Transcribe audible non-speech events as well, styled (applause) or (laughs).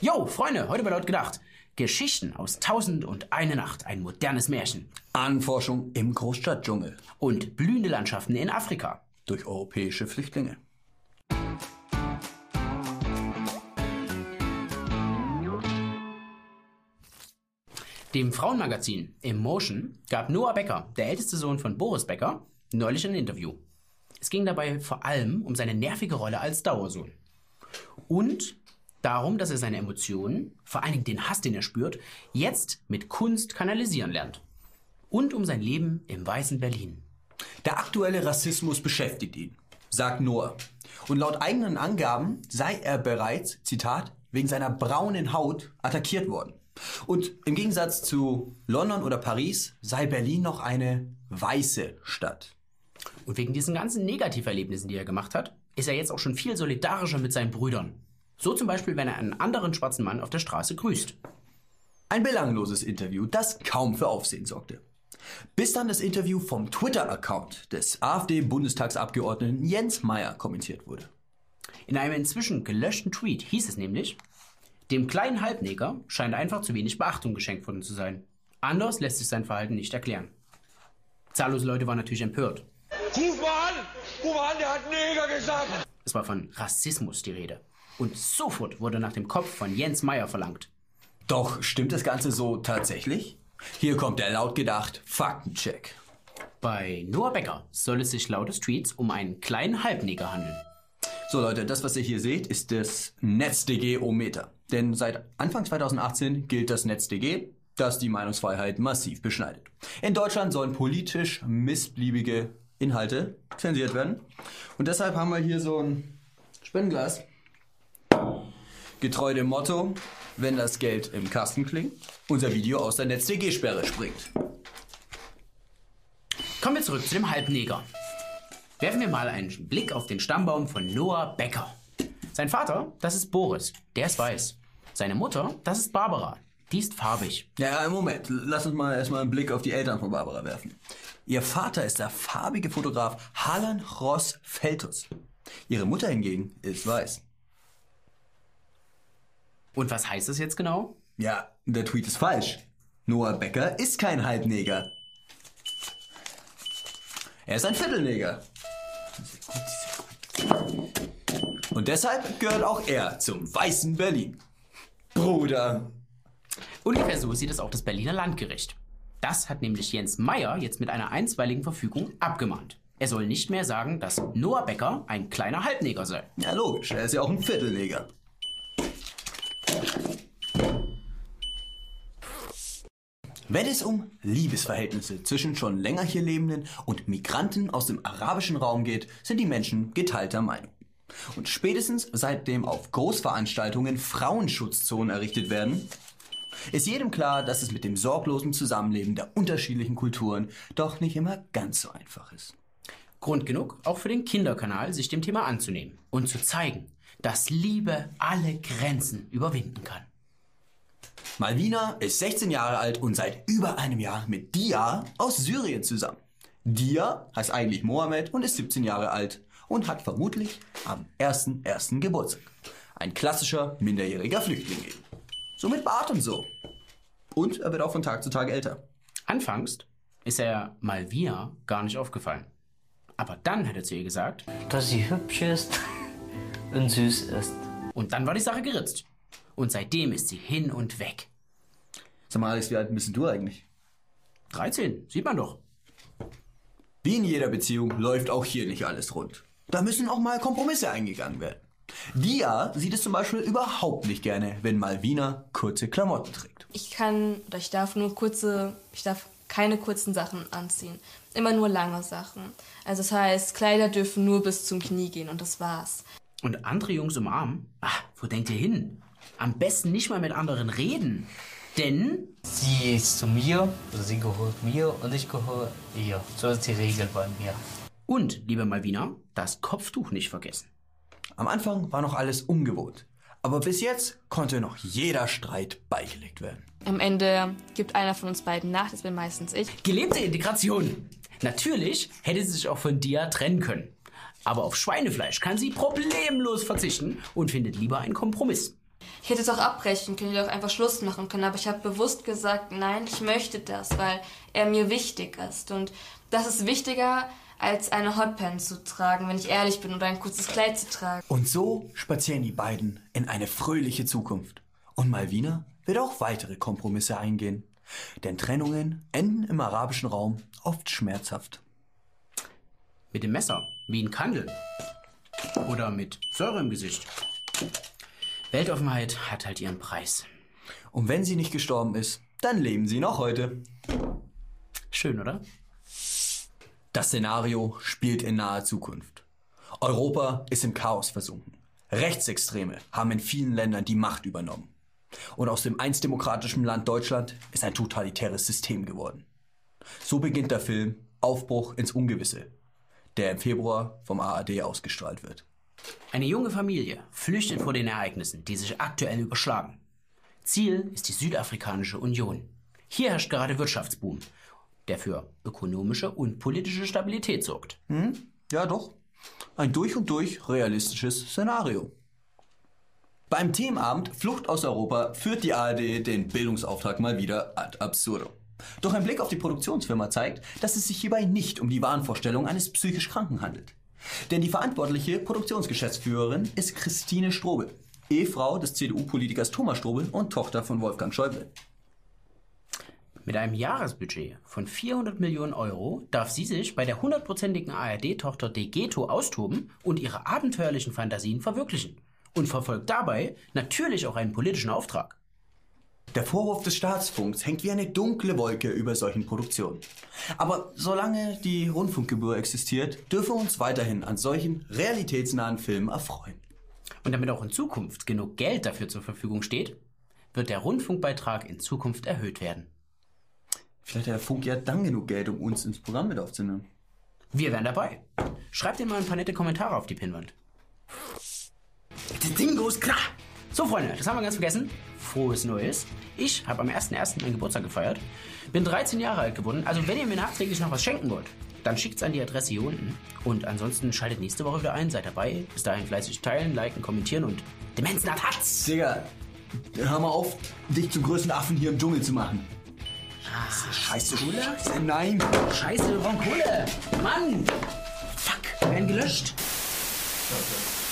Yo, Freunde, heute bei Laut gedacht. Geschichten aus Tausend und eine Nacht, ein modernes Märchen. Anforschung im Großstadtdschungel Und blühende Landschaften in Afrika. durch europäische Flüchtlinge. Dem Frauenmagazin Emotion gab Noah Becker, der älteste Sohn von Boris Becker, neulich ein Interview. Es ging dabei vor allem um seine nervige Rolle als Dauersohn. Und darum, dass er seine Emotionen, vor allen Dingen den Hass, den er spürt, jetzt mit Kunst kanalisieren lernt. Und um sein Leben im weißen Berlin. Der aktuelle Rassismus beschäftigt ihn, sagt Noah. Und laut eigenen Angaben sei er bereits, Zitat, wegen seiner braunen Haut attackiert worden. Und im Gegensatz zu London oder Paris sei Berlin noch eine weiße Stadt. Und wegen diesen ganzen Negativerlebnissen, die er gemacht hat, ist er jetzt auch schon viel solidarischer mit seinen Brüdern. So zum Beispiel, wenn er einen anderen schwarzen Mann auf der Straße grüßt. Ein belangloses Interview, das kaum für Aufsehen sorgte. Bis dann das Interview vom Twitter-Account des AfD-Bundestagsabgeordneten Jens Meyer kommentiert wurde. In einem inzwischen gelöschten Tweet hieß es nämlich, dem kleinen Halbneger scheint einfach zu wenig Beachtung geschenkt worden zu sein. Anders lässt sich sein Verhalten nicht erklären. Zahllose Leute waren natürlich empört. Ruf mal an! Ruf mal an, der hat Neger gesagt! Es war von Rassismus die Rede. Und sofort wurde nach dem Kopf von Jens Meyer verlangt. Doch stimmt das Ganze so tatsächlich? Hier kommt der laut gedacht Faktencheck. Bei Noah Becker soll es sich laut des Tweets um einen kleinen Halbneger handeln. So Leute, das was ihr hier seht, ist das NetzDG-O-Meter. Denn seit Anfang 2018 gilt das NetzDG, das die Meinungsfreiheit massiv beschneidet. In Deutschland sollen politisch missbliebige Inhalte zensiert werden. Und deshalb haben wir hier so ein Spendenglas. Getreu dem Motto, wenn das Geld im Kasten klingt, unser Video aus der NetzDG-Sperre springt. Kommen wir zurück zu dem Halbneger. Werfen wir mal einen Blick auf den Stammbaum von Noah Becker. Sein Vater, das ist Boris, der ist weiß. Seine Mutter, das ist Barbara, die ist farbig. Ja, Moment. Lass uns mal erstmal einen Blick auf die Eltern von Barbara werfen. Ihr Vater ist der farbige Fotograf Harlan Ross Feltus. Ihre Mutter hingegen ist weiß. Und was heißt das jetzt genau? Ja, der Tweet ist falsch. Noah Becker ist kein Halbneger. Er ist ein Viertelneger. Und deshalb gehört auch er zum weißen Berlin. Bruder. Ungefähr so sieht es auch das Berliner Landgericht. Das hat nämlich Jens Meyer jetzt mit einer einstweiligen Verfügung abgemahnt. Er soll nicht mehr sagen, dass Noah Becker ein kleiner Halbneger sei. Ja, logisch. Er ist ja auch ein Viertelneger. Wenn es um Liebesverhältnisse zwischen schon länger hier lebenden und Migranten aus dem arabischen Raum geht, sind die Menschen geteilter Meinung. Und spätestens seitdem auf Großveranstaltungen Frauenschutzzonen errichtet werden, ist jedem klar, dass es mit dem sorglosen Zusammenleben der unterschiedlichen Kulturen doch nicht immer ganz so einfach ist. Grund genug, auch für den Kinderkanal, sich dem Thema anzunehmen und zu zeigen, dass Liebe alle Grenzen überwinden kann. Malvina ist 16 Jahre alt und seit über einem Jahr mit Dia aus Syrien zusammen. Dia heißt eigentlich Mohammed und ist 17 Jahre alt und hat vermutlich am 1.1. Geburtstag. Ein klassischer minderjähriger Flüchtling eben. So mit Bart und so. Und er wird auch von Tag zu Tag älter. Anfangs ist er Malvina gar nicht aufgefallen. Aber dann hat er zu ihr gesagt, dass sie hübsch ist (laughs) und süß ist. und dann war die Sache geritzt. Und seitdem ist sie hin und weg. Sag mal, Alex, wie alt bist du eigentlich? 13, sieht man doch. Wie in jeder Beziehung läuft auch hier nicht alles rund. Da müssen auch mal Kompromisse eingegangen werden. Dia sieht es zum Beispiel überhaupt nicht gerne, wenn Malvina kurze Klamotten trägt. Ich kann oder ich darf nur kurze, ich darf keine kurzen Sachen anziehen. Immer nur lange Sachen. Also das heißt, Kleider dürfen nur bis zum Knie gehen und das war's. Und andere Jungs umarmen? Ah, wo denkt ihr hin? Am besten nicht mal mit anderen reden. Denn Sie ist zu mir, also sie gehört mir und ich gehöre ihr. So ist die Regel bei mir. Und, liebe Malvina, das Kopftuch nicht vergessen. Am Anfang war noch alles ungewohnt. Aber bis jetzt konnte noch jeder Streit beigelegt werden. Am Ende gibt einer von uns beiden nach, das bin meistens ich. Gelebte Integration. Natürlich hätte sie sich auch von Dia trennen können. Aber auf Schweinefleisch kann sie problemlos verzichten und findet lieber einen Kompromiss. Ich hätte es auch abbrechen können, ich hätte auch einfach Schluss machen können, aber ich habe bewusst gesagt, nein, ich möchte das, weil er mir wichtig ist. Und das ist wichtiger, als eine Hotpants zu tragen, wenn ich ehrlich bin, oder ein kurzes Kleid zu tragen. Und so spazieren die beiden in eine fröhliche Zukunft. Und Malvina wird auch weitere Kompromisse eingehen. Denn Trennungen enden im arabischen Raum oft schmerzhaft. Mit dem Messer, wie ein Kandel. Oder mit Säure im Gesicht. Weltoffenheit hat halt ihren Preis. Und wenn sie nicht gestorben ist, dann leben sie noch heute. Schön, oder? Das Szenario spielt in naher Zukunft. Europa ist im Chaos versunken. Rechtsextreme haben in vielen Ländern die Macht übernommen. Und aus dem einst demokratischen Land Deutschland ist ein totalitäres System geworden. So beginnt der Film Aufbruch ins Ungewisse, der im Februar vom ARD ausgestrahlt wird. Eine junge Familie flüchtet vor den Ereignissen, die sich aktuell überschlagen. Ziel ist die Südafrikanische Union. Hier herrscht gerade Wirtschaftsboom, der für ökonomische und politische Stabilität sorgt. Ja, doch. Ein durch und durch realistisches Szenario. Beim Themenabend Flucht aus Europa führt die ARD den Bildungsauftrag mal wieder ad absurdum. Doch ein Blick auf die Produktionsfirma zeigt, dass es sich hierbei nicht um die Wahnvorstellung eines psychisch Kranken handelt. Denn die verantwortliche Produktionsgeschäftsführerin ist Christine Strobel, Ehefrau des CDU-Politikers Thomas Strobel und Tochter von Wolfgang Schäuble. Mit einem Jahresbudget von 400 Millionen Euro darf sie sich bei der hundertprozentigen ARD-Tochter Degeto austoben und ihre abenteuerlichen Fantasien verwirklichen. Und verfolgt dabei natürlich auch einen politischen Auftrag. Der Vorwurf des Staatsfunks hängt wie eine dunkle Wolke über solchen Produktionen. Aber solange die Rundfunkgebühr existiert, dürfen wir uns weiterhin an solchen realitätsnahen Filmen erfreuen. Und damit auch in Zukunft genug Geld dafür zur Verfügung steht, wird der Rundfunkbeitrag in Zukunft erhöht werden. Vielleicht hat der Funk ja dann genug Geld, um uns ins Programm mit aufzunehmen. Wir wären dabei. Schreibt ihr mal ein paar nette Kommentare auf die Pinnwand. Das Ding goes klar. So, Freunde, das haben wir ganz vergessen. Frohes Neues. Ich habe am 1.1. meinen Geburtstag gefeiert. Bin 13 Jahre alt geworden. Also, wenn ihr mir nachträglich noch was schenken wollt, dann schickt's an die Adresse hier unten. Und ansonsten schaltet nächste Woche wieder ein. Seid dabei. Bis dahin fleißig teilen, liken, kommentieren und Demenznat hat's. Digga, hör mal auf, dich zum größten Affen hier im Dschungel zu machen. Scheiße, Scheiße, nein. Scheiße, wir brauchen Kohle. Mann. Fuck, wir werden gelöscht. Danke.